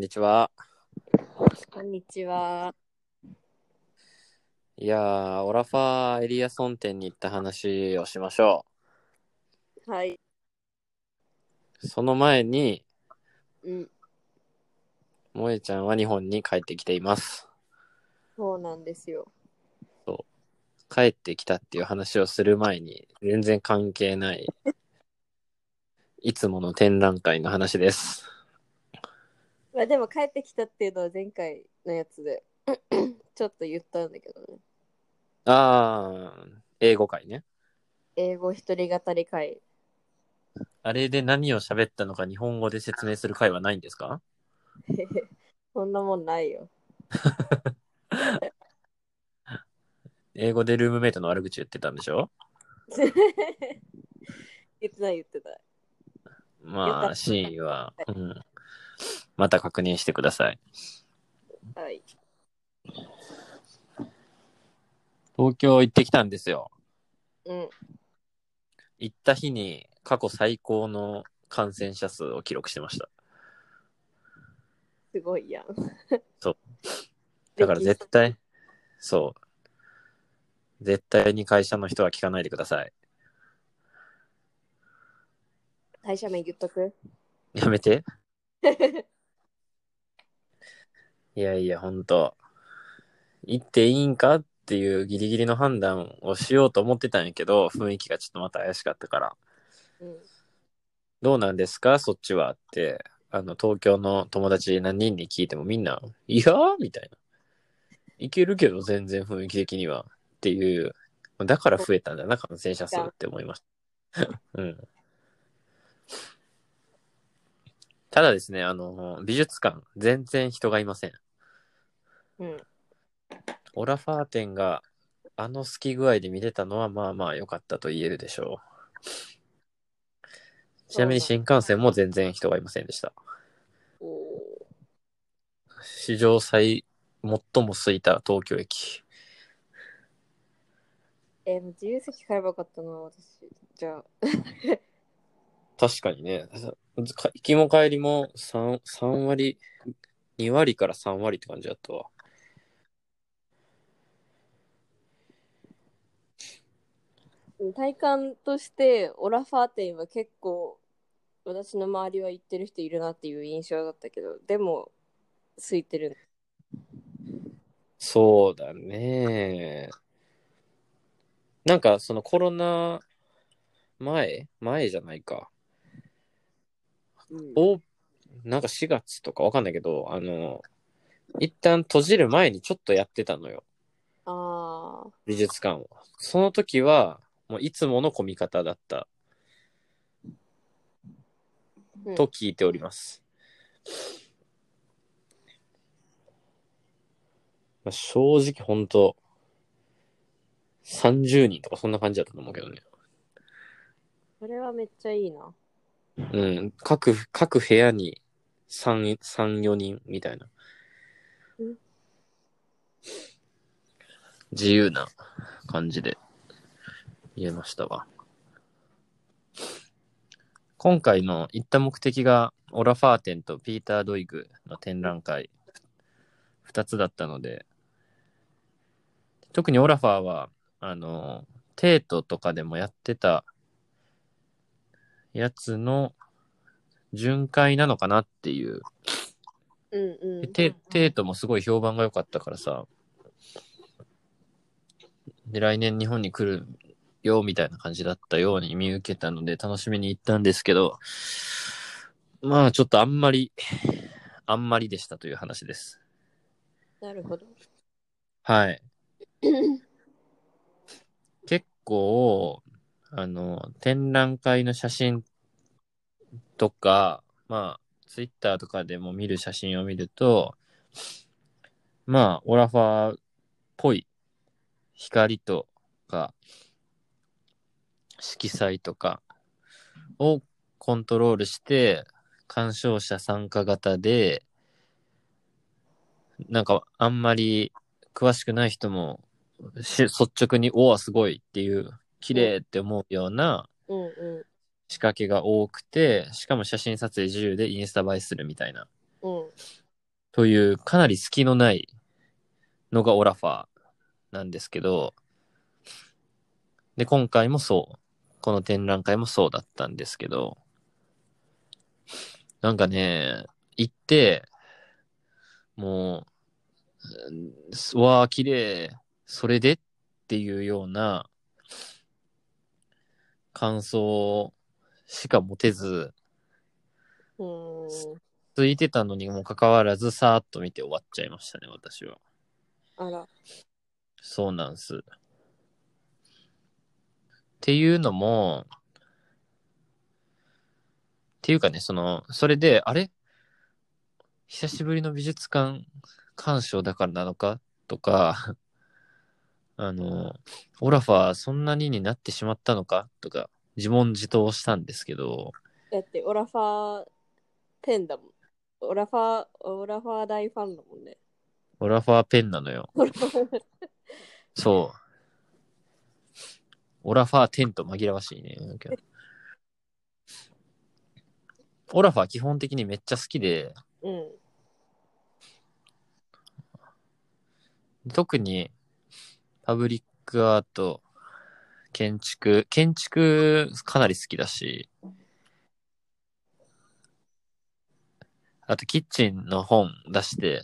んにちは。こんにちは。いやー、オラファーエリアソン展に行った話をしましょはい。う。その前に、うん、萌えちゃんは日本に帰ってきています。そうなんですよ。帰ってきたっていう話をする前に、全然関係ない、いつもの展覧会の話です。まあでも帰ってきたっていうのは前回のやつで ちょっと言ったんだけどね。あー、英語会ね。英語一人語り会。あれで何を喋ったのか日本語で説明する会はないんですか？そんなもんないよ。英語でルームメイトの悪口言ってたんでしょ？言ってない言ってない。まあ、シーンは、うん。また確認してください。はい。東京行ってきたんですよ。うん。行った日に過去最高の感染者数を記録してました。すごいやん。だから絶対、そう。絶対に会社の人は聞かないでください。会社名言っとく？やめて。いやいや、ほんと。行っていいんかっていうギリギリの判断をしようと思ってたんやけど、雰囲気がちょっとまた怪しかったから。うん。どうなんですか？そっちはって、あの、東京の友達何人に聞いてもみんな、いやー？みたいな。いけるけど全然雰囲気的には。っていう、だから増えたんだな、感染者数って思いました。うん。ただですね、あの、美術館、全然人がいません。うん。オラファー展があの好き具合で見れたのはまあまあ良かったと言えるでしょう。ちなみに新幹線も全然人がいませんでした。おー史上最、最も空いた東京駅。えー、自由席買えばよかったな、私。じゃあ。確かにね。か行きも帰りも 3, 3割、2割から3割って感じだったわ。体感として、オラファー店は結構、私の周りは行ってる人いるなっていう印象だったけど、でも、空いてる。そうだね。なんかそのコロナ前前じゃないか。うんおなんか4月とかわかんないけど、あの、一旦閉じる前にちょっとやってたのよ。ああ。美術館を。その時は、もういつもの混み方だったうんと聞いております。まあ、正直ほんと、30人とかそんな感じだったと思うけどね。それはめっちゃいいな。うん。各、各部屋に3、3、4人みたいな。自由な感じで言えましたわ。今回の行った目的がオラファー展とピーター・ドイグの展覧会2つだったので、特にオラファーは、あの、テートとかでもやってたやつの巡回なのかなっていう。うんうん。でテテートもすごい評判が良かったからさ。で、来年日本に来るよみたいな感じだったように見受けたので楽しみに行ったんですけど、まあちょっとあんまり、あんまりでしたという話です。なるほど。はい。結構、あの、展覧会の写真とか、まあ、ツイッターとかでも見る写真を見ると、まあ、オラファーっぽい光とか、色彩とかをコントロールして、鑑賞者参加型で、なんかあんまり詳しくない人も率直に、おお、すごいっていう、綺麗って思うような仕掛けが多くて、しかも写真撮影自由でインスタ映えするみたいな。ん。うん。というかなり隙のないのがオラファーなんですけど、で、今回もそう。この展覧会もそうだったんですけど、なんかね、行って、もう、うわあ、綺麗、それでっていうような感想しか持てず、うーん。ついてたのにもかかわらず、さーっと見て終わっちゃいましたね、私は。あら。そうなんす。っていうのも、っていうかね、その、それで、あれ？久しぶりの美術館鑑賞だからなのか？とか、あの、オラファーそんなにになってしまったのか？とか、自問自答したんですけど、だって、オラファーペンだもん。オラファー、オラファー大ファンだもんね。オラファーペンなのよ。オラファーそう。オラファー展と紛らわしいね。なんかオラファー基本的にめっちゃ好きで、うん。特にパブリックアート、建築、建築かなり好きだし、あとキッチンの本出して、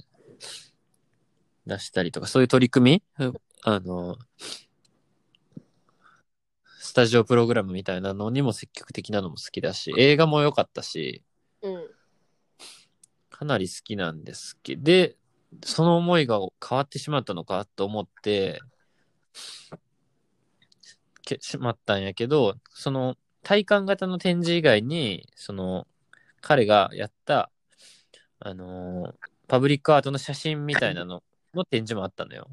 出したりとか、そういう取り組み？うんあの、スタジオプログラムみたいなのにも積極的なのも好きだし、映画も良かったし、うん。かなり好きなんですけど、で、その思いが変わってしまったのかと思って、けしまったんやけど、その体感型の展示以外に、その彼がやった、あのーパブリックアートの写真みたいなのの展示もあったのよ。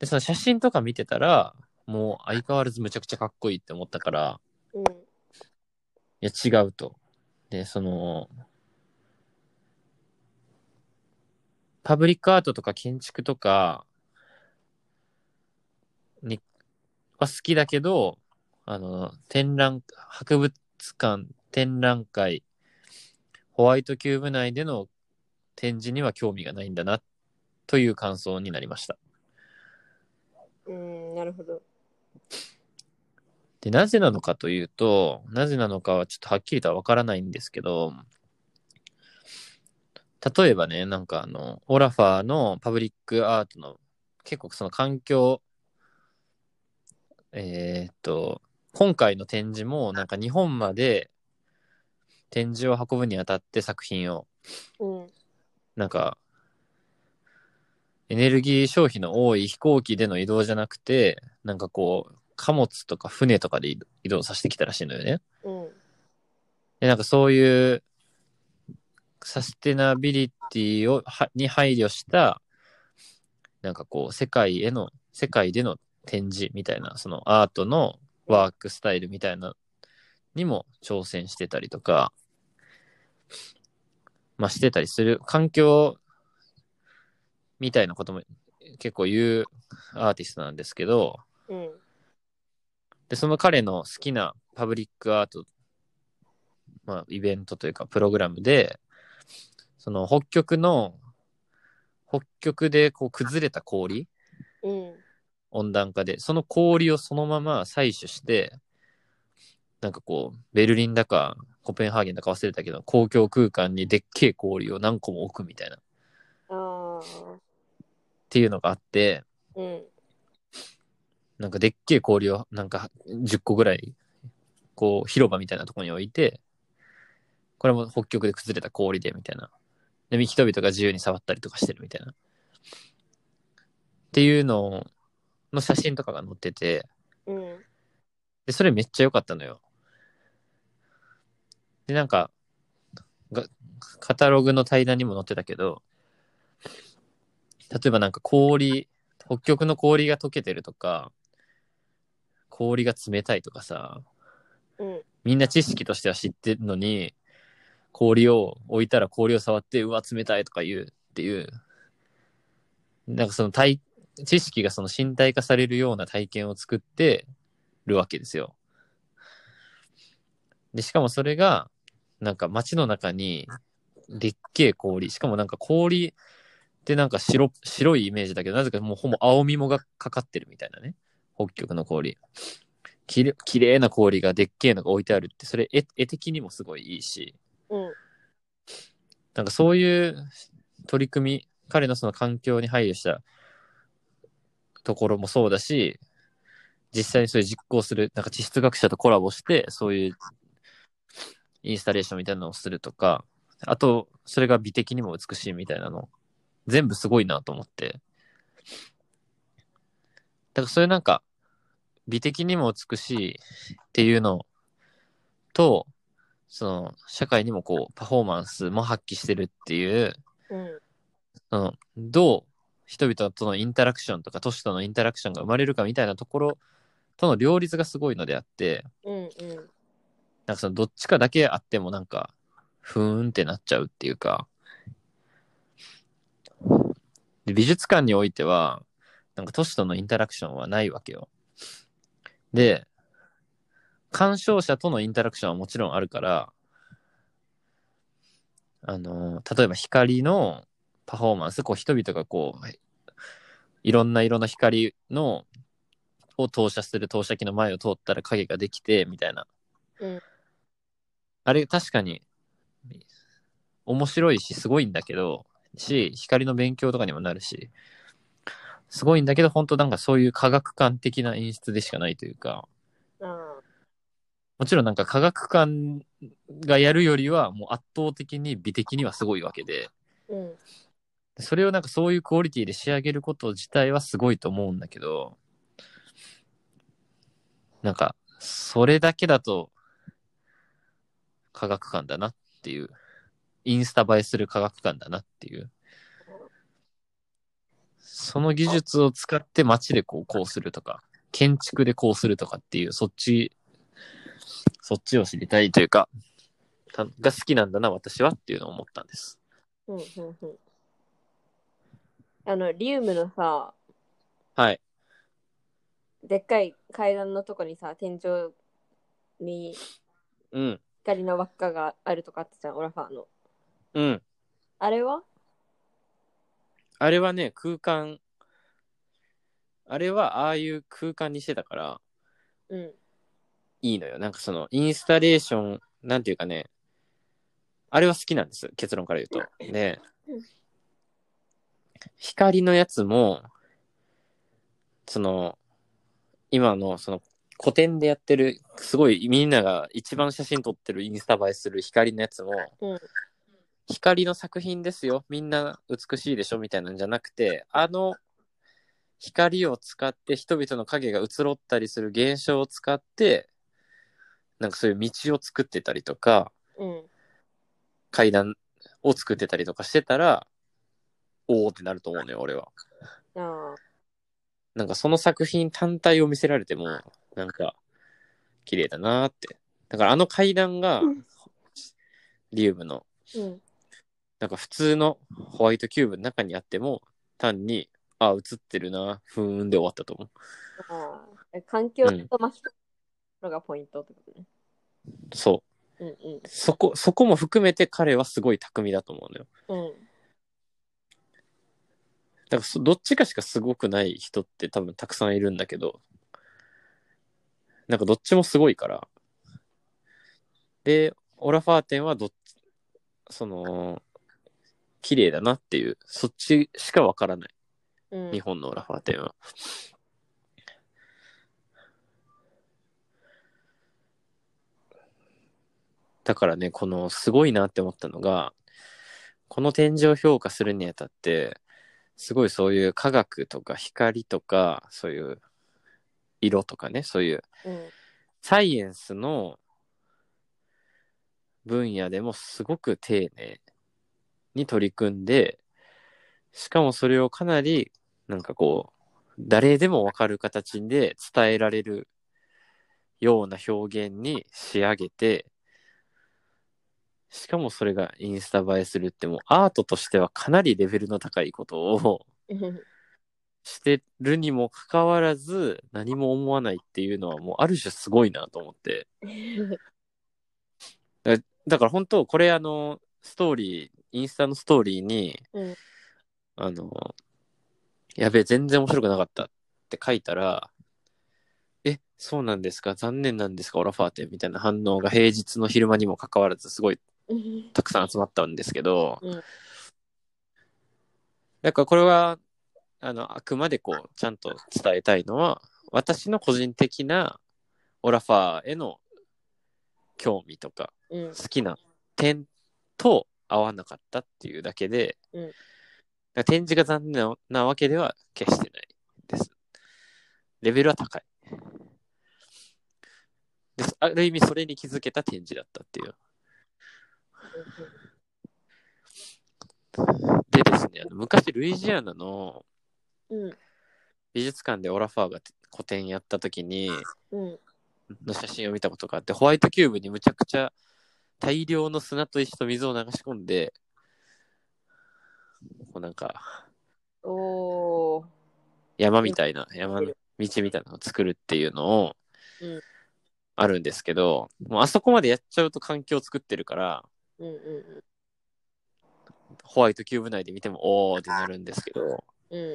で、その写真とか見てたら、もう相変わらずむちゃくちゃかっこいいって思ったから、うん。いや、違うと。で、その、パブリックアートとか建築とかには好きだけど、あの、展覧、博物館、展覧会、ホワイトキューブ内での展示には興味がないんだな、という感想になりました。うん、なるほど。で、なぜなのかというと、なぜなのかはちょっとはっきりとはわからないんですけど、例えばね、なんかあの、オラファーのパブリックアートの結構その環境、えーっと、今回の展示もなんか日本まで展示を運ぶにあたって作品を、うん。なんか、エネルギー消費の多い飛行機での移動じゃなくて、なんかこう、貨物とか船とかで移動させてきたらしいのよね。うん。で、なんかそういうサステナビリティをはに配慮した、なんかこう、世界への、世界での展示みたいな、そのアートのワークスタイルみたいなにも挑戦してたりとか、まあしてたりする環境みたいなことも結構言うアーティストなんですけど、うん。で、その彼の好きなパブリックアート、まあ、イベントというか、プログラムで、その北極の、北極でこう崩れた氷、うん。温暖化で、その氷をそのまま採取して、なんかこう、ベルリンだか、コペンハーゲンだか忘れたけど、公共空間にでっけえ氷を何個も置くみたいな、っ。ていうのがあって、うん。なんかでっけえ氷をなんか10個ぐらい、こう広場みたいなところに置いて、これも北極で崩れた氷でみたいな。で、人々が自由に触ったりとかしてるみたいな。っていうのの写真とかが載ってて、うん。で、それめっちゃ良かったのよ。で、なんか、がカタログの対談にも載ってたけど、例えばなんか氷、北極の氷が溶けてるとか、氷が冷たいとかさ、うん。みんな知識としては知ってるのに、氷を置いたら氷を触って、うわ、冷たいとか言うっていう、なんかその体、知識がその身体化されるような体験を作ってるわけですよ。で、しかもそれが、なんか街の中にでっけえ氷。しかもなんか氷ってなんか白白いイメージだけど、なぜかもうほぼ青みもがかかってるみたいなね。北極の氷。きれきれいな氷がでっけえのが置いてあるって、それ絵絵的にもすごいいいし、うん。なんかそういう取り組み、彼のその環境に配慮したところもそうだし、実際にそれ実行する、なんか地質学者とコラボして、そういうインスタレーションみたいなのをするとか、あと、それが美的にも美しいみたいなの、全部すごいなと思って。だからそれなんか、美的にも美しいっていうのと、その、社会にもこう、パフォーマンスも発揮してるっていう、うん。そのどう人々とのインタラクションとか都市とのインタラクションが生まれるかみたいなところとの両立がすごいのであって、うん。うん。なんかそのどっちかだけあってもなんか、ふーんってなっちゃうっていうか、で美術館においては、なんか都市とのインタラクションはないわけよ。で、鑑賞者とのインタラクションはもちろんあるから、あの、例えば光のパフォーマンス、こう人々がこう、いろんな色の光の、を投射する投射機の前を通ったら影ができて、みたいな。うんあれ確かに面白いし、すごいんだけど、し、光の勉強とかにもなるし、すごいんだけど、本当なんかそういう科学館的な演出でしかないというか、あもちろんなんか科学館がやるよりはもう圧倒的に美的にはすごいわけで、ーうん。それをなんかそういうクオリティで仕上げること自体はすごいと思うんだけど、なんか、それだけだと科学館だなっていう、インスタ映えする科学館だなっていう。その技術を使って街でこう、こうするとか、建築でこうするとかっていう、そっち、そっちを知りたいというか、が好きなんだな、私はっていうのを思ったんです。うん。うん。うん。あの、リウムのさ、はい。でっかい階段のとこにさ、天井にうん。光の輪っかがあるとかあったじゃん、オラファーの。うん。あれは？あれはね、空間、あれはああいう空間にしてたからうん。いいのよ。なんかそのインスタレーション、なんていうかね、あれは好きなんです。結論から言うと。でうん、光のやつも、その、今のその古典でやってる、すごいみんなが一番写真撮ってるインスタ映えする光のやつも、うん光の作品ですよ。みんな美しいでしょみたいなんじゃなくて、あの光を使って人々の影が移ろったりする現象を使って、なんかそういう道を作ってたりとか、うん。階段を作ってたりとかしてたら、おーってなると思うのよ、俺は。ああ。なんかその作品単体を見せられても、なんか、綺麗だなーって。だからあの階段がうん、リウムの、うん。なんか普通のホワイトキューブの中にあっても、単に、あ、映ってるな、ふーんで終わったと思う。ああ。環境と巻き込むのがポイントってことね。そう。うんうん。そこ、そこも含めて彼はすごい巧みだと思うのよ。うん。だからそどっちかしかすごくない人って多分たくさんいるんだけど、なんかどっちもすごいから。で、オラファーテンはどっち、その、綺麗だなっていう、そっちしかわからない。うん。日本のオラファーテンは。だからね、このすごいなって思ったのが、この展示を評価するにあたって、すごいそういう科学とか光とか、そういう色とかね、そういううん。サイエンスの分野でもすごく丁寧に取り組んで、しかもそれをかなりなんかこう、誰でもわかる形で伝えられるような表現に仕上げて、しかもそれがインスタ映えするってもうアートとしてはかなりレベルの高いことをうん。してるにもかかわらず何も思わないっていうのはもうある種すごいなと思って。だから本当これあのストーリー、インスタのストーリーに、うんあの、やべえ、全然面白くなかったって書いたら、え、そうなんですか？残念なんですか？オラファーテみたいな反応が平日の昼間にもかかわらずすごいうんたくさん集まったんですけど、うんだからこれは、あの、あくまでこう、ちゃんと伝えたいのは、私の個人的なオラファーへの興味とか、うん好きな点と合わなかったっていうだけで、うんだ展示が残念ななわけでは決してないです。レベルは高い。ですある意味それに気づけた展示だったっていう。でですね、あの昔ルイジアナのうん。美術館でオラファーが個展やった時に、うん。の写真を見たことがあって、ホワイトキューブにむちゃくちゃ大量の砂と石と水を流し込んで、こうなんかおー。山みたいな、山の道みたいなのを作るっていうのをうん。あるんですけど、もうあそこまでやっちゃうと環境を作ってるから、うんうんホワイトキューブ内で見てもおーってなるんですけど、うん。うん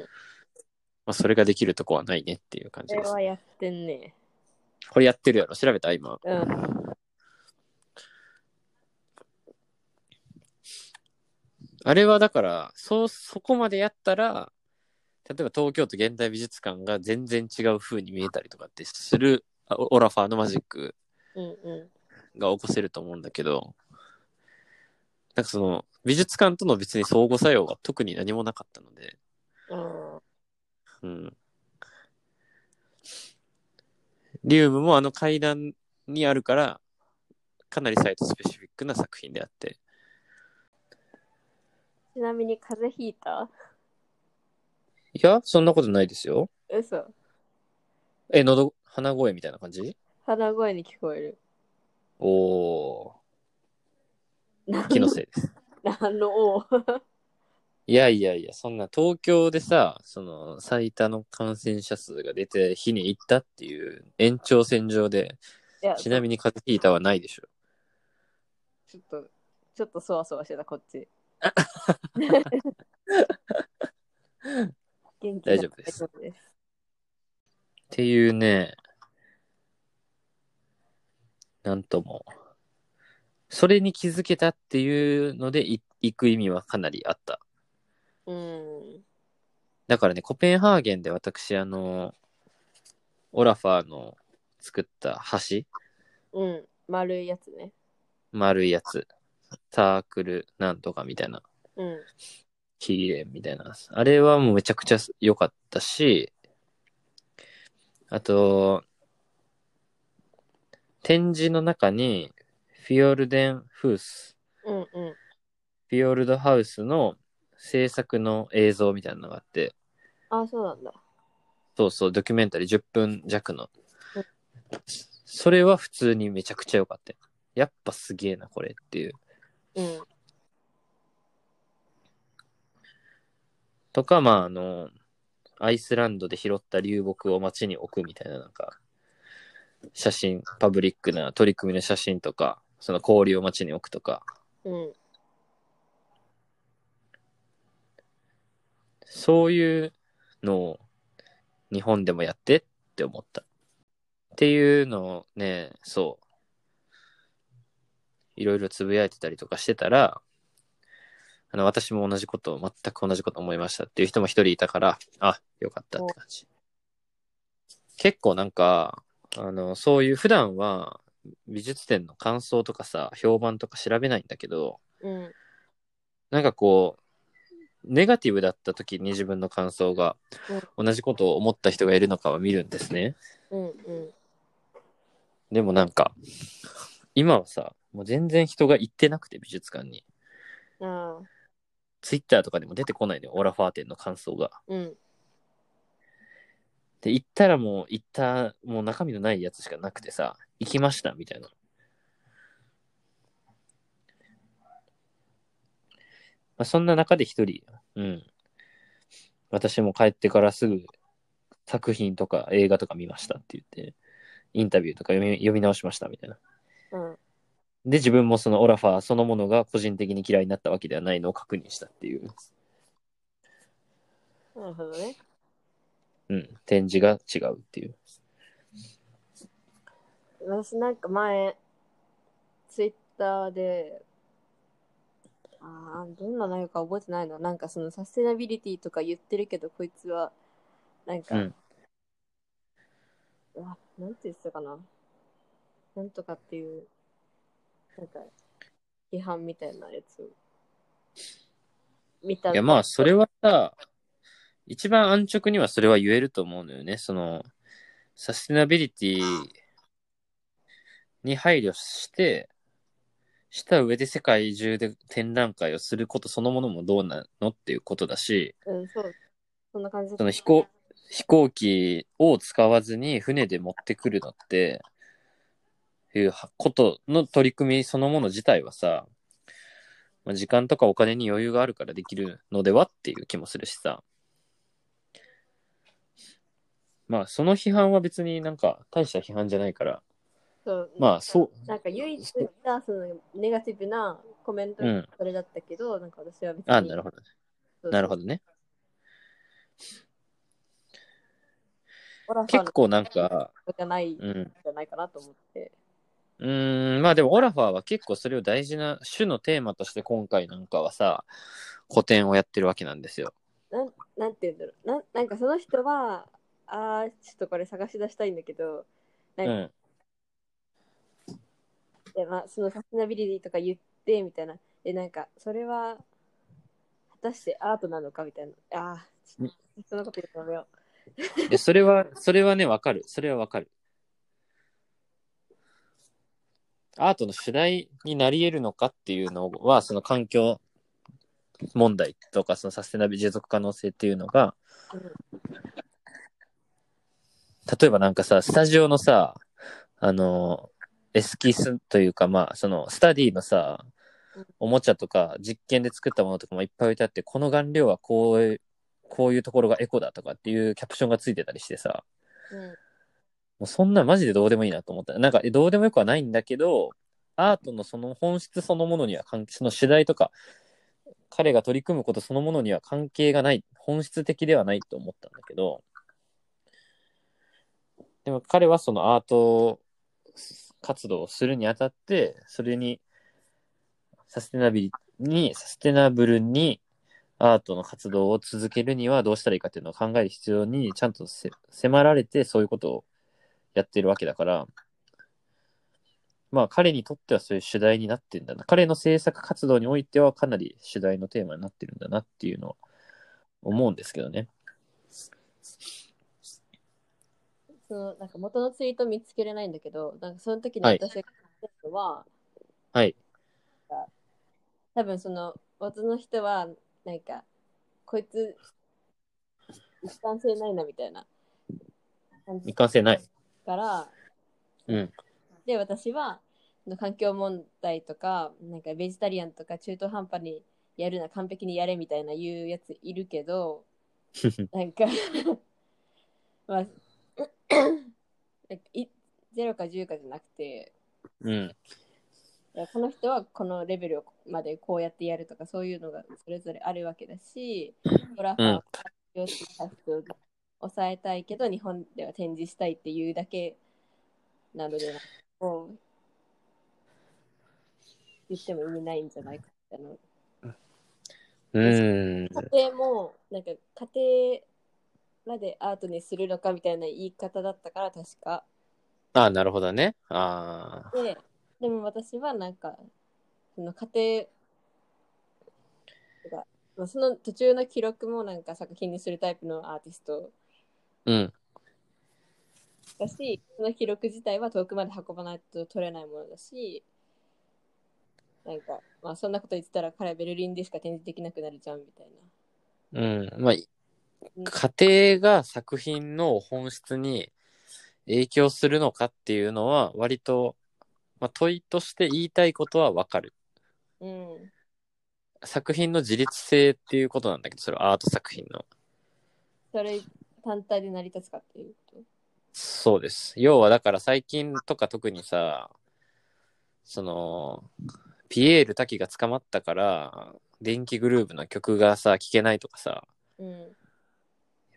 まあ、それができるとこはないねっていう感じです。これは。やってんね。これやってるやろ？調べた？今。うん。あれはだから、そう、そこまでやったら、例えば東京都現代美術館が全然違う風に見えたりとかってする、あオオラファーのマジックうんうん。が起こせると思うんだけど、なんかその、美術館との別に相互作用が特に何もなかったので、うん。うん。リウムもあの階段にあるから、かなりサイトスペシフィックな作品であって、ちなみに風邪ひいた？いや、そんなことないですよ。嘘。え、喉、鼻声みたいな感じ？鼻声に聞こえる。おー、気のせいです。何のおいやいやいや、そんな東京でさ、その最多の感染者数が出て日に行ったっていう延長線上で、ちなみに風邪ひいたはないでしょ。ちょっとちょっとそわそわしてたこっち元気大丈夫です大丈夫ですっていうね、なんとも。それに気づけたっていうのでい行く意味はかなりあった。うん。だからね、コペンハーゲンで私、あの、オラファーの作った橋、うん。丸いやつね。丸いやつ、サークルなんとかみたいな、うん。綺麗みたいな。あれはもうめちゃくちゃ良かったし、あと、展示の中に、フィオルデンフース、うんうん。フィオルドハウスの制作の映像みたいなのがあって、あそうなんだ。そうそう、ドキュメンタリー10分弱の。うん。それは普通にめちゃくちゃ良かったよ。やっぱすげえな、これっていう。うん。とか、まあ、あの、アイスランドで拾った流木を街に置くみたいな、なんか、写真、パブリックな取り組みの写真とか、その氷を街に置くとか、うんそういうのを日本でもやってって思った。っていうのをね、そう、いろいろつぶやいてたりとかしてたら、あの、私も同じことを、全く同じこと思いましたっていう人も一人いたから、あ、よかったって感じ。結構なんか、あの、そういう普段は美術展の感想とかさ、評判とか調べないんだけど、うんなんかこう、ネガティブだった時に自分の感想が、同じことを思った人がいるのかは見るんですね。うんうんでもなんか、今はさ、もう全然人が行ってなくて、美術館に。ツイッターとかでも出てこないのよ、オラファー展の感想が。うんで、行ったらもう、行った、もう中身のないやつしかなくてさ、行きました、みたいな。まあ、そんな中で一人、うん。私も帰ってからすぐ作品とか映画とか見ましたって言って、インタビューとか読み読み直しましたみたいな。うんで、自分もそのオラファーそのものが個人的に嫌いになったわけではないのを確認したっていう、なるほどね。うん、展示が違うっていう。私なんか前、ツイッターで、ああ、どんな内容か覚えてないの。なんかそのサステナビリティとか言ってるけど、こいつは、なんか、うん。あなんて言ってたかな。なんとかっていう、なんか、批判みたいなやつを見たいや、まあ、それはさ、一番安直にはそれは言えると思うのよね。その、サステナビリティに配慮して、した上で世界中で展覧会をすることそのものもどうなのっていうことだし、うん、そう。そんな感じだその飛行、飛行機を使わずに船で持ってくるのって、いうことの取り組みそのもの自体はさ、まあ、時間とかお金に余裕があるからできるのではっていう気もするしさ。まあ、その批判は別になんか大した批判じゃないから、そうまあ、そう、なんか唯一言ったそのネガティブなコメントそれだったけど、なんか私は別に。あ、なるほど。どなるほどね。結構なんか、じゃないんうん。じゃないかなと思って。うーん、まあでもオラファーは結構それを大事な種のテーマとして今回なんかはさ、古典をやってるわけなんですよ。なんなんて言うんだろう。なんなんかその人は、あー、ちょっとこれ探し出したいんだけど、なか、うんん。でまあ、そのサステナビリティとか言ってみたいな。で、なんか、それは、果たしてアートなのかみたいな。ああ、そんなこと言うのやめよいやそれは、それはね、わかる。それはわかる。アートの主題になり得るのかっていうのは、その環境問題とか、そのサステナビル持続可能性っていうのが、う。うん例えばなんかさ、スタジオのさ、あの、エスキスというか、まあ、その、スタディのさうん、おもちゃとか、実験で作ったものとかもいっぱい置いてあって、この顔料はこういう、こういうところがエコだとかっていうキャプションがついてたりしてさ、うん。もうそんなマジでどうでもいいなと思った。なんか、えどうでもよくはないんだけど、アートのその本質そのものには関係、その主題とか、彼が取り組むことそのものには関係がない、本質的ではないと思ったんだけど、でも彼はそのアート活動をするにあたって、それに、サステナビリに、サステナブルにアートの活動を続けるにはどうしたらいいかっていうのを考える必要にちゃんとせ迫られてそういうことをやってるわけだから、まあ彼にとってはそういう主題になってんだな。彼の制作活動においてはかなり主題のテーマになってるんだなっていうのは思うんですけどね。そのなんか元のツイート見つけれないんだけど、なんかその時にはい私が言ったのは、はい。多分その元の人は、なんか、こいつ、一貫性ないなみたいな感じ一貫性ない。から、うん。で、私は、環境問題とか、なんかベジタリアンとか中途半端にやるな、完璧にやれみたいな言うやついるけど、なんか、まあ、い0か10かじゃなくて、うん。この人はこのレベルまでこうやってやるとかそういうのがそれぞれあるわけだし、トラファーを抑えたいけど日本では展示したいっていうだけなのでもう言っても意味ないんじゃないかってあのうーん。家庭もなんか家庭までアートにするのかみたいな言い方だったから確かあなるほどね。ああ。で、でも私はなんか、その家庭が、まあその途中の記録もなんか作品にするタイプのアーティストうん。だし、その記録自体は遠くまで運ばないと取れないものだし、なんか、まあそんなこと言ってたら彼はベルリンでしか展示できなくなるじゃんみたいな。うん。まあ、家庭が作品の本質に影響するのかっていうのは、割と、まあ、問いとして言いたいことはわかる。うん。作品の自立性っていうことなんだけど、それはアート作品の。それ単体で成り立つかっていうこそうです。要はだから最近とか特にさ、その、ピエール滝が捕まったから、電気グルーヴの曲がさ、聴けないとかさ、うん。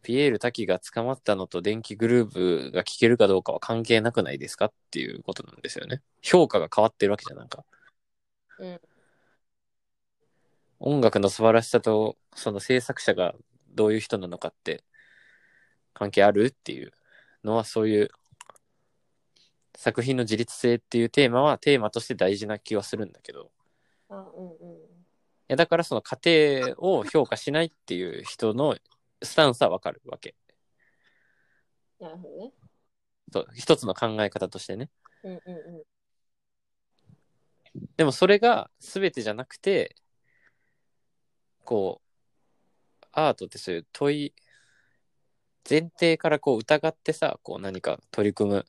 ピエール滝が捕まったのと電気グルーヴが聴けるかどうかは関係なくないですかっていうことなんですよね。評価が変わってるわけじゃんなんか。うん。音楽の素晴らしさと、その制作者がどういう人なのかって関係あるっていうのはそういう作品の自立性っていうテーマはテーマとして大事な気はするんだけど、あ、うんうん。いやだからその過程を評価しないっていう人のスタンスはわかるわけ。なるほどね。そう一つの考え方としてね。うんうんうでもそれが全てじゃなくて、こう、アートってそういう問い、前提からこう疑ってさ、こう何か取り組むっ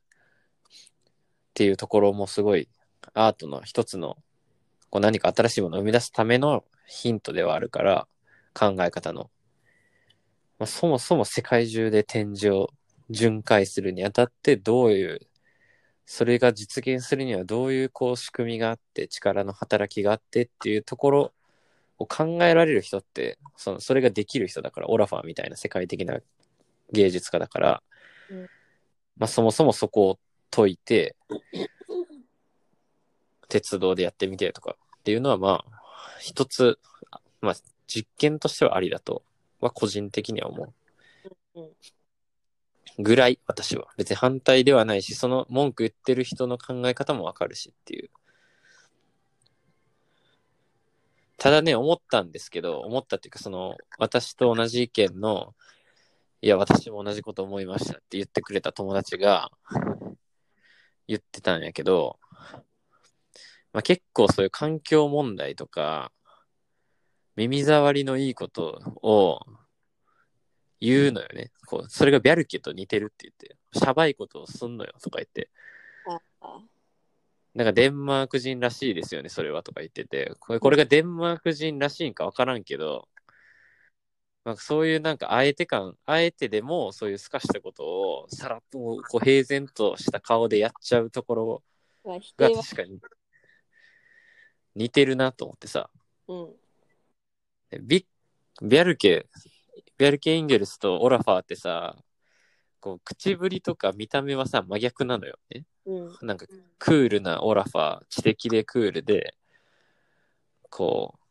ていうところもすごいアートの一つのこう何か新しいものを生み出すためのヒントではあるから、考え方の。まあ、そもそも世界中で展示を巡回するにあたってどういうそれが実現するにはどういうこう仕組みがあって力の働きがあってっていうところを考えられる人ってそのそれができる人だからオラファーみたいな世界的な芸術家だから、まあ、そもそもそこを解いて鉄道でやってみてとかっていうのはまあ一つ、まあ、実験としてはありだとは個人的には思う。うんぐらい私は。別に反対ではないしその文句言ってる人の考え方もわかるしっていう。ただね思ったんですけど思ったっていうかその私と同じ意見のいや私も同じこと思いましたって言ってくれた友達が言ってたんやけど、まあ、結構そういう環境問題とか耳障りのいいことを言うのよね。こう、それがビャルケと似てるって言って、シャバいことをすんのよとか言って、なんかデンマーク人らしいですよね、それはとか言ってて、これこれがデンマーク人らしいんかわからんけど、なんかそういうなんかあえて感、あえてでもそういう透かしたことをさらっとこう平然とした顔でやっちゃうところが確かに似てるなと思ってさ、うん。ビビャルケ、ビャルケ・インゲルスとオラファーってさ、こう口ぶりとか見た目はさ真逆なのよね。うん。なんかクールなオラファー、知的でクールで、こう、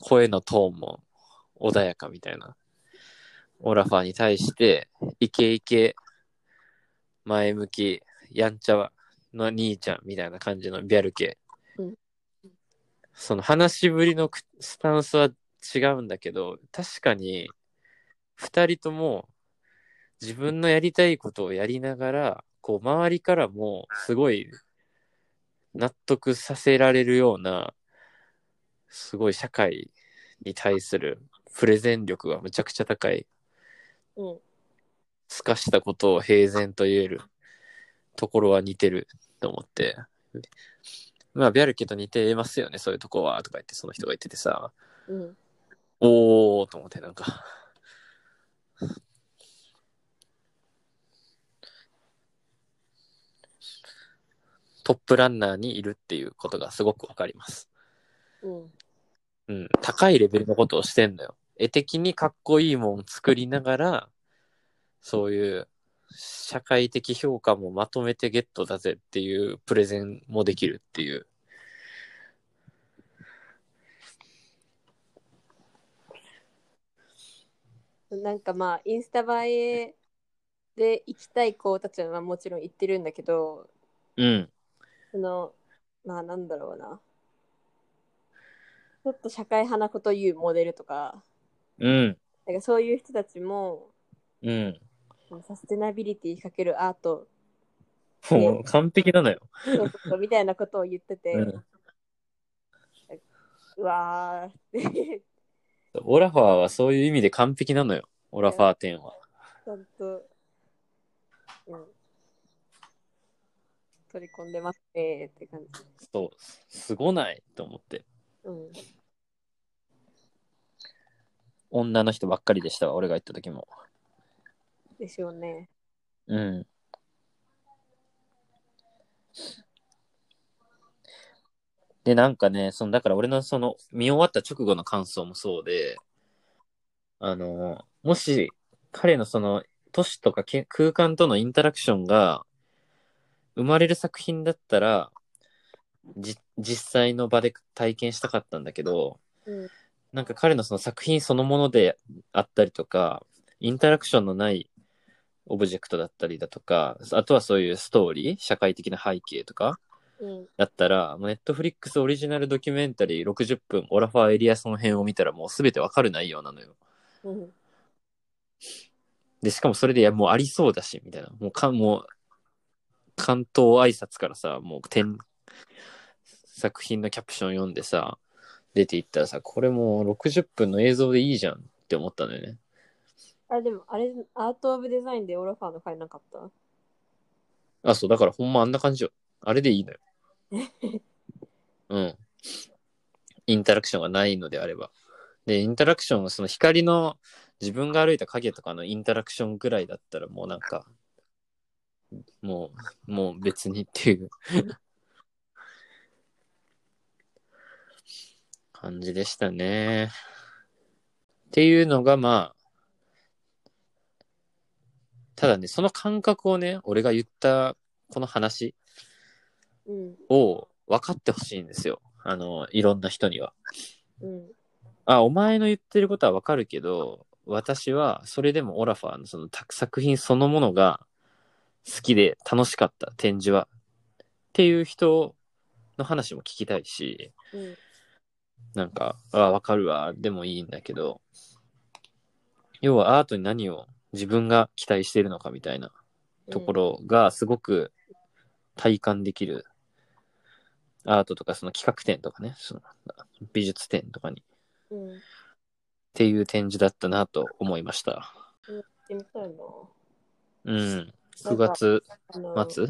声のトーンも穏やかみたいな。オラファーに対して、イケイケ、前向き、やんちゃの兄ちゃんみたいな感じのビャルケ。その話しぶりのスタンスは違うんだけど、確かに、二人とも自分のやりたいことをやりながら、こう、周りからもすごい納得させられるような、すごい社会に対するプレゼン力がむちゃくちゃ高い、うん。透かしたことを平然と言えるところは似てると思って。まあ、ビャルケと似てますよね、そういうとこは、とか言ってその人が言っててさ、うん。おーと思ってなんか。トップランナーにいるっていうことがすごくわかります。うん。うん。高いレベルのことをしてんのよ。絵的にかっこいいもん作りながら、そういう社会的評価もまとめてゲットだぜっていうプレゼンもできるっていう。なんかまあ、インスタ映えで行きたい子たちはもちろん行ってるんだけど、うん。その、まあなんだろうな。ちょっと社会派なこと言うモデルとか、うん。なんかそういう人たちも、うん。サステナビリティかけるアートもう完璧なのよ。そうそうみたいなことを言ってて、うんうわーって、オラファーはそういう意味で完璧なのよ。オラファー展は。ちゃんと、うん、取り込んでますねって感じ。そう。すごないと思って。うん。女の人ばっかりでしたわ、俺が行った時も。でしょうね。うん。で、なんかね、その、だから俺のその、見終わった直後の感想もそうで、あの、もし、彼のその、都市とかけ空間とのインタラクションが、生まれる作品だったら、じ、実際の場で体験したかったんだけど、うんなんか彼のその作品そのものであったりとか、インタラクションのないオブジェクトだったりだとか、あとはそういうストーリー、社会的な背景とか、うん。だったら、ネットフリックスオリジナルドキュメンタリー60分、オラファー・エリアソン編を見たらもうすべてわかる内容なのよ。うん。で、しかもそれでいやもうありそうだし、みたいな。もうか、もう、関東挨拶からさ、もう点、作品のキャプション読んでさ、出ていったらさ、これもう60分の映像でいいじゃんって思ったのよね。あれでも、あれ、アート・オブ・デザインでオラファーの回なかった？あ、そう、だからほんまあんな感じよ。あれでいいのよ。うん。インタラクションがないのであれば。で、インタラクションはその光の自分が歩いた影とかのインタラクションぐらいだったらもうなんか、もう、もう別にっていう 感じでしたね。っていうのがまあ、ただね、その感覚をね、俺が言ったこの話うん。を分かってほしいんですよ。あの、いろんな人には。うん。あ、お前の言ってることは分かるけど、私はそれでもオラファーのその作品そのものが好きで楽しかった展示は。っていう人の話も聞きたいし、うん。なんか、あ、分かるわ、でもいいんだけど、要はアートに何を自分が期待しているのかみたいなところがすごく体感できるアートとかその企画展とかね、その美術展とかにっうん。うん。ていう展示だったなと思いました。うん。9月末？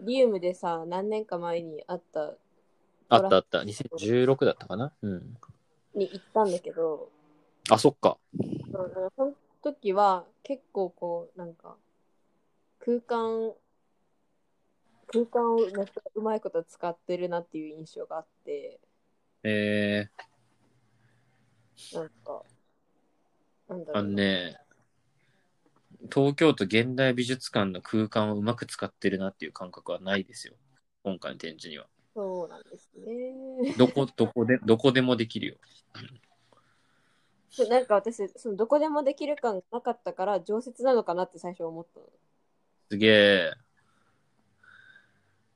リウムでさ、何年か前にあった、あったあった。2016だったかな？うん。に行ったんだけど、あ、そっか。そのその時は結構こう、なんか、空間、空間をめっちゃうまいこと使ってるなっていう印象があって、えなんか、なんだー、あのろうな。ね、東京都現代美術館の空間をうまく使ってるなっていう感覚はないですよ。今回の展示には。そうなんですね。どこ、どこで、どこでもできるよ。そうなんか私、そのどこでもできる感がなかったから、常設なのかなって最初思ったの。すげえ。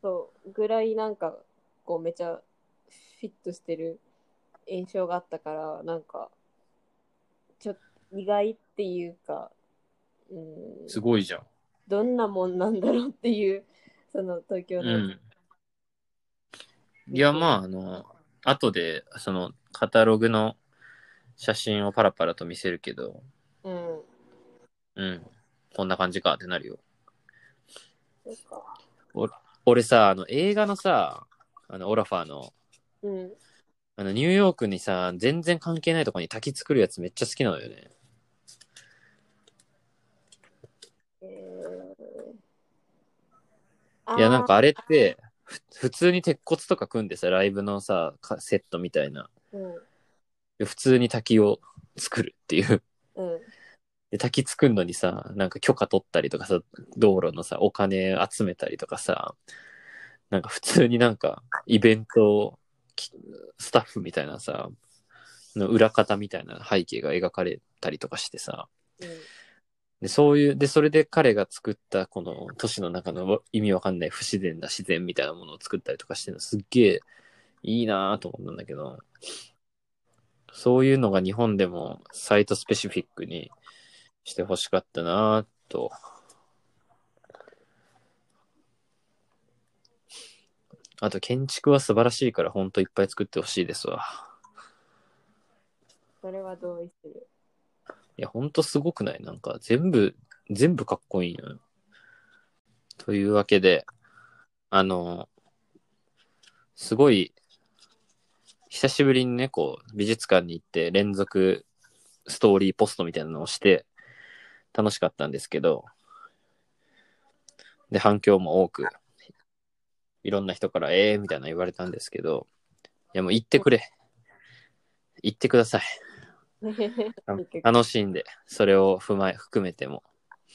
そう、ぐらいなんか、こうめちゃフィットしてる印象があったから、なんか、ちょっと意外っていうか、うん、すごいじゃん。どんなもんなんだろうっていう、その東京の、うん。いや、まあ、あの、後で、その、カタログの写真をパラパラと見せるけど、うん、うん。こんな感じかってなるよ。俺さ、あの、映画のさ、あの、オラファーの、うん、あの、ニューヨークにさ、全然関係ないとこに滝作るやつめっちゃ好きなのよね。えー、いや、なんかあれ、れって、ふ普通に鉄骨とか組んでさ、ライブのさ、かセットみたいな。うん、普通に滝を作るっていう。うん、で、滝作るのにさ、なんか許可取ったりとかさ、道路のさ、お金集めたりとかさ、なんか普通になんかイベントきスタッフみたいなさ、の裏方みたいな背景が描かれたりとかしてさ、うん、で、そういう、で、それで彼が作ったこの都市の中の意味わかんない不自然な自然みたいなものを作ったりとかしてるのすっげえいいなぁと思ったんだけど、そういうのが日本でもサイトスペシフィックにしてほしかったなぁと。あと建築は素晴らしいからほんといっぱい作ってほしいですわ。それは同意する。いや、ほんとすごくない？なんか全部、全部かっこいいのよ。というわけで、あの、すごい、久しぶりにね、こう、美術館に行って連続ストーリーポストみたいなのをして、楽しかったんですけど、で、反響も多くいろんな人から、ええー、みたいな言われたんですけど、いやもう行ってくれ。行ってください。あ楽しんで、それを踏まえ、含めても。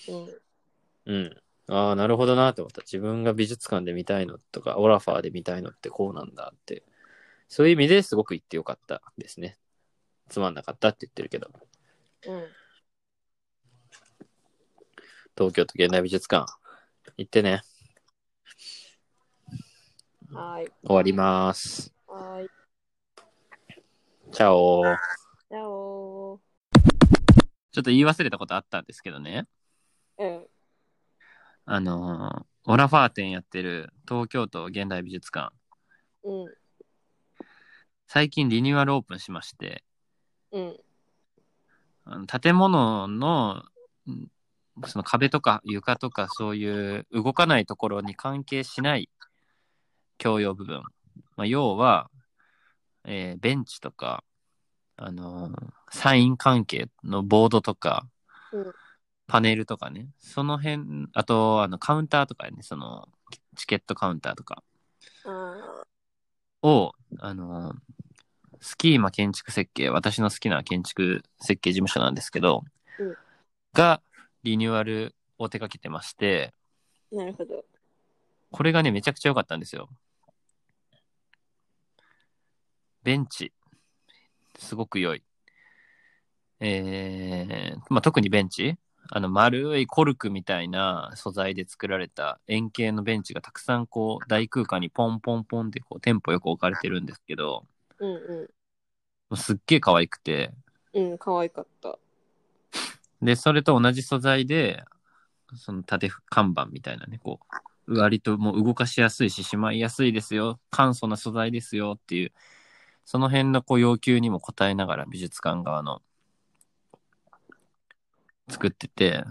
うん。うん。ああ、なるほどなと思った。自分が美術館で見たいのとか、オラファーで見たいのってこうなんだって。そういう意味ですごく行ってよかったですね。つまんなかったって言ってるけど。うん。東京都現代美術館。行ってね。はーい。終わります。はーい。チャオじゃあおちょっと言い忘れたことあったんですけどね。ー。うん。あのーオラファー展やってる東京都現代美術館。うん。最近リニューアルオープンしまして、うん。あの建物のんその壁とか床とかそういう動かないところに関係しない共用部分。まあ、要は、えーベンチとか、あのーサイン関係のボードとか、うんパネルとかね、その辺、あと、あの、カウンターとかね、その、チケットカウンターとかあを、あのースキーマ建築設計、私の好きな建築設計事務所なんですけど、うんがリニューアルを手掛けてまして、ーなるほど。これがね、めちゃくちゃ良かったんですよ。ベンチ、すごく良い。えー、まあ、特にベンチ、あの丸いコルクみたいな素材で作られた円形のベンチがたくさんこう大空間にポンポンポンってこうテンポよく置かれてるんですけど、うんもうすっげえ可愛くて、うん。うん、可愛かった。で、それと同じ素材で、その縦看板みたいなね、こう、割ともう動かしやすいし、しまいやすいですよ、簡素な素材ですよっていう、その辺のこう要求にも応えながら美術館側の作ってて、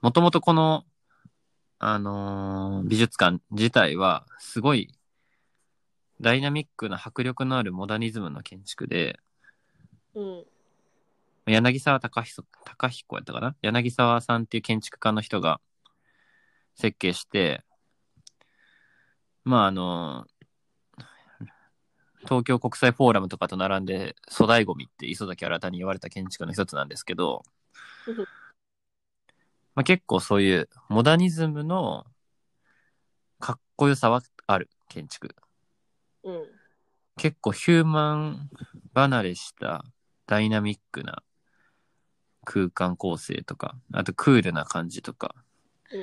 もともとこの、あのー美術館自体は、すごいダイナミックな迫力のあるモダニズムの建築で、うん。柳沢隆彦隆彦やったかな？柳沢さんっていう建築家の人が設計して、まああの、東京国際フォーラムとかと並んで粗大ゴミって磯崎新に言われた建築の一つなんですけどうん、まあ、結構そういうモダニズムのかっこよさはある建築。うん。結構ヒューマン離れしたダイナミックな空間構成とか、あとクールな感じとかう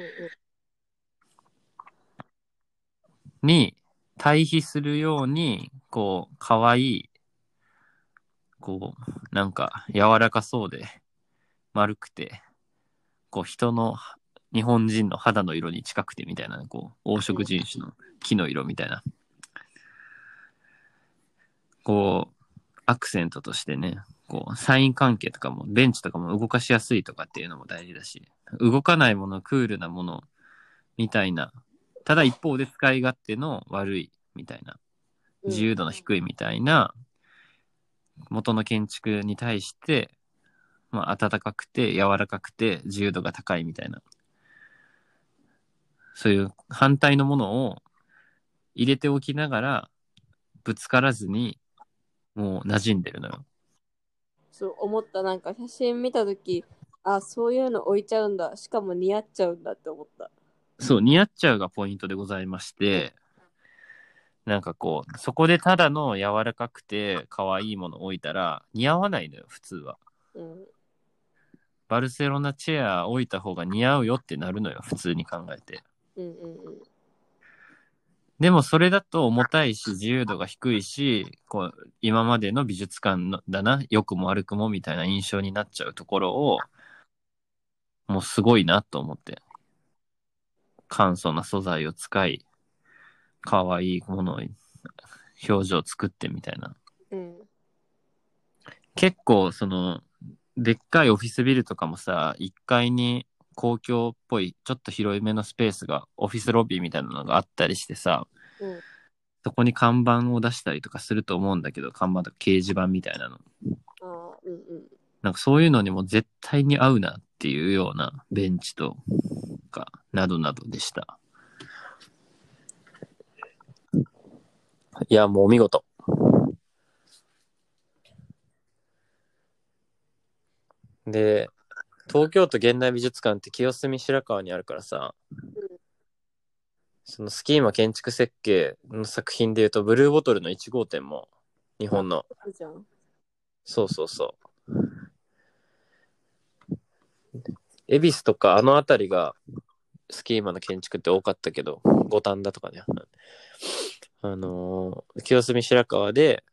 ん。に対比するように、こう、可愛い、こう、なんか柔らかそうで丸くて、こう人の、日本人の肌の色に近くてみたいな、こう、黄色人種の木の色みたいな。こう、アクセントとしてね、こう、サイン関係とかも、ベンチとかも動かしやすいとかっていうのも大事だし、動かないもの、クールなもの、みたいな。ただ一方で使い勝手の悪い、みたいな。うん。自由度の低いみたいな、元の建築に対して、まあ、暖かくて、柔らかくて、自由度が高いみたいな。そういう反対のものを入れておきながら、ぶつからずに、もう馴染んでるのよ。そう思った。なんか写真見たとき、あ、そういうの置いちゃうんだ。しかも似合っちゃうんだって思った。そう、似合っちゃうがポイントでございまして、なんかこう、そこでただの柔らかくて可愛いものを置いたら似合わないのよ、普通は。うん。バルセロナチェア置いた方が似合うよってなるのよ、普通に考えて。うんうんうん。でもそれだと重たいし、自由度が低いし、こう、今までの美術館のだな、良くも悪くもみたいな印象になっちゃうところを、もうすごいなと思って。簡素な素材を使い、可愛いものを、表情を作ってみたいな。うん。結構そのでっかいオフィスビルとかもさ1階に公共っぽいちょっと広いめのスペースがオフィスロビーみたいなのがあったりしてさうん。そこに看板を出したりとかすると思うんだけど看板とか掲示板みたいなのああ、うんうん。なんかそういうのにも絶対に合うなっていうようなベンチとかなどなどでしたいや、もうお見事。で、東京都現代美術館って清澄白河にあるからさ、そのスキーマ建築設計の作品で言うと、ブルーボトルの1号店も日本の。そうそうそう。恵比寿とかあの辺りがスキーマの建築って多かったけど、五反田とかね。あのー清澄白河で、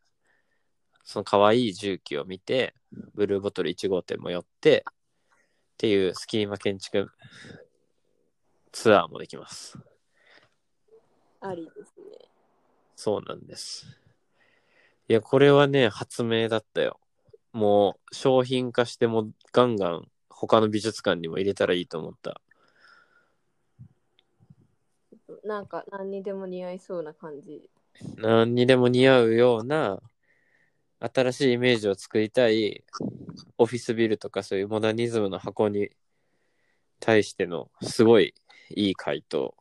その可愛い重機を見て、ブルーボトル1号店も寄って、っていうスキーマ建築ツアーもできます。ありですね。そうなんです。いや、これはね、発明だったよ。もう商品化してもガンガン他の美術館にも入れたらいいと思った。なんか何にでも似合いそうな感じ。何にでも似合うような新しいイメージを作りたいオフィスビルとかそういうモダニズムの箱に対してのすごいいい回答。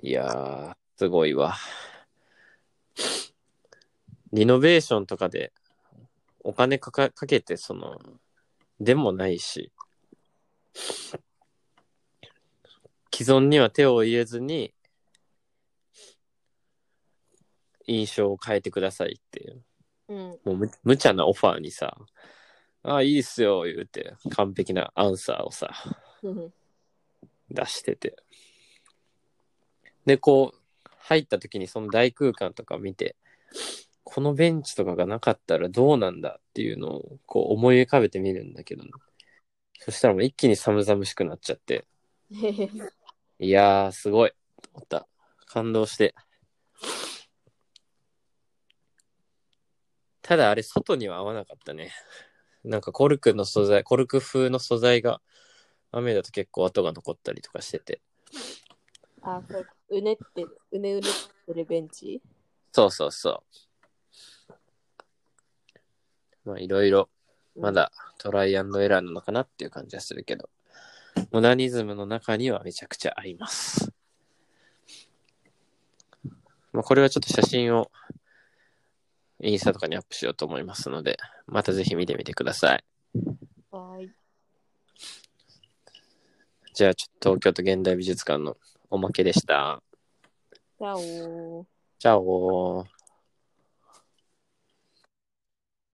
いやー、すごいわ。リノベーションとかでお金かかかけてその、でもないし、既存には手を入れずに印象を変えてくださいっていう。うん。もうむ無茶なオファーにさ、ああ、いいっすよ、言うて、完璧なアンサーをさ、出してて。で、こう、入った時にその大空間とか見て、このベンチとかがなかったらどうなんだっていうのをこう思い浮かべてみるんだけど、そしたらもう一気に寒々しくなっちゃって、いやー、すごい、と思った。感動して。ただあれ、外には合わなかったね。なんかコルクの素材、コルク風の素材が雨だと結構跡が残ったりとかしてて。あ、これ、うねって、うねうねってるベンチ？そうそうそう。まあいろいろ、ま。だトライアンドエラーなのかなっていう感じはするけど、モダニズムの中にはめちゃくちゃ合います。まあこれはちょっと写真をインスタとかにアップしようと思いますので、またぜひ見てみてください。はーい。じゃあちょっと東京都現代美術館のおまけでした。じゃあおー。チャオ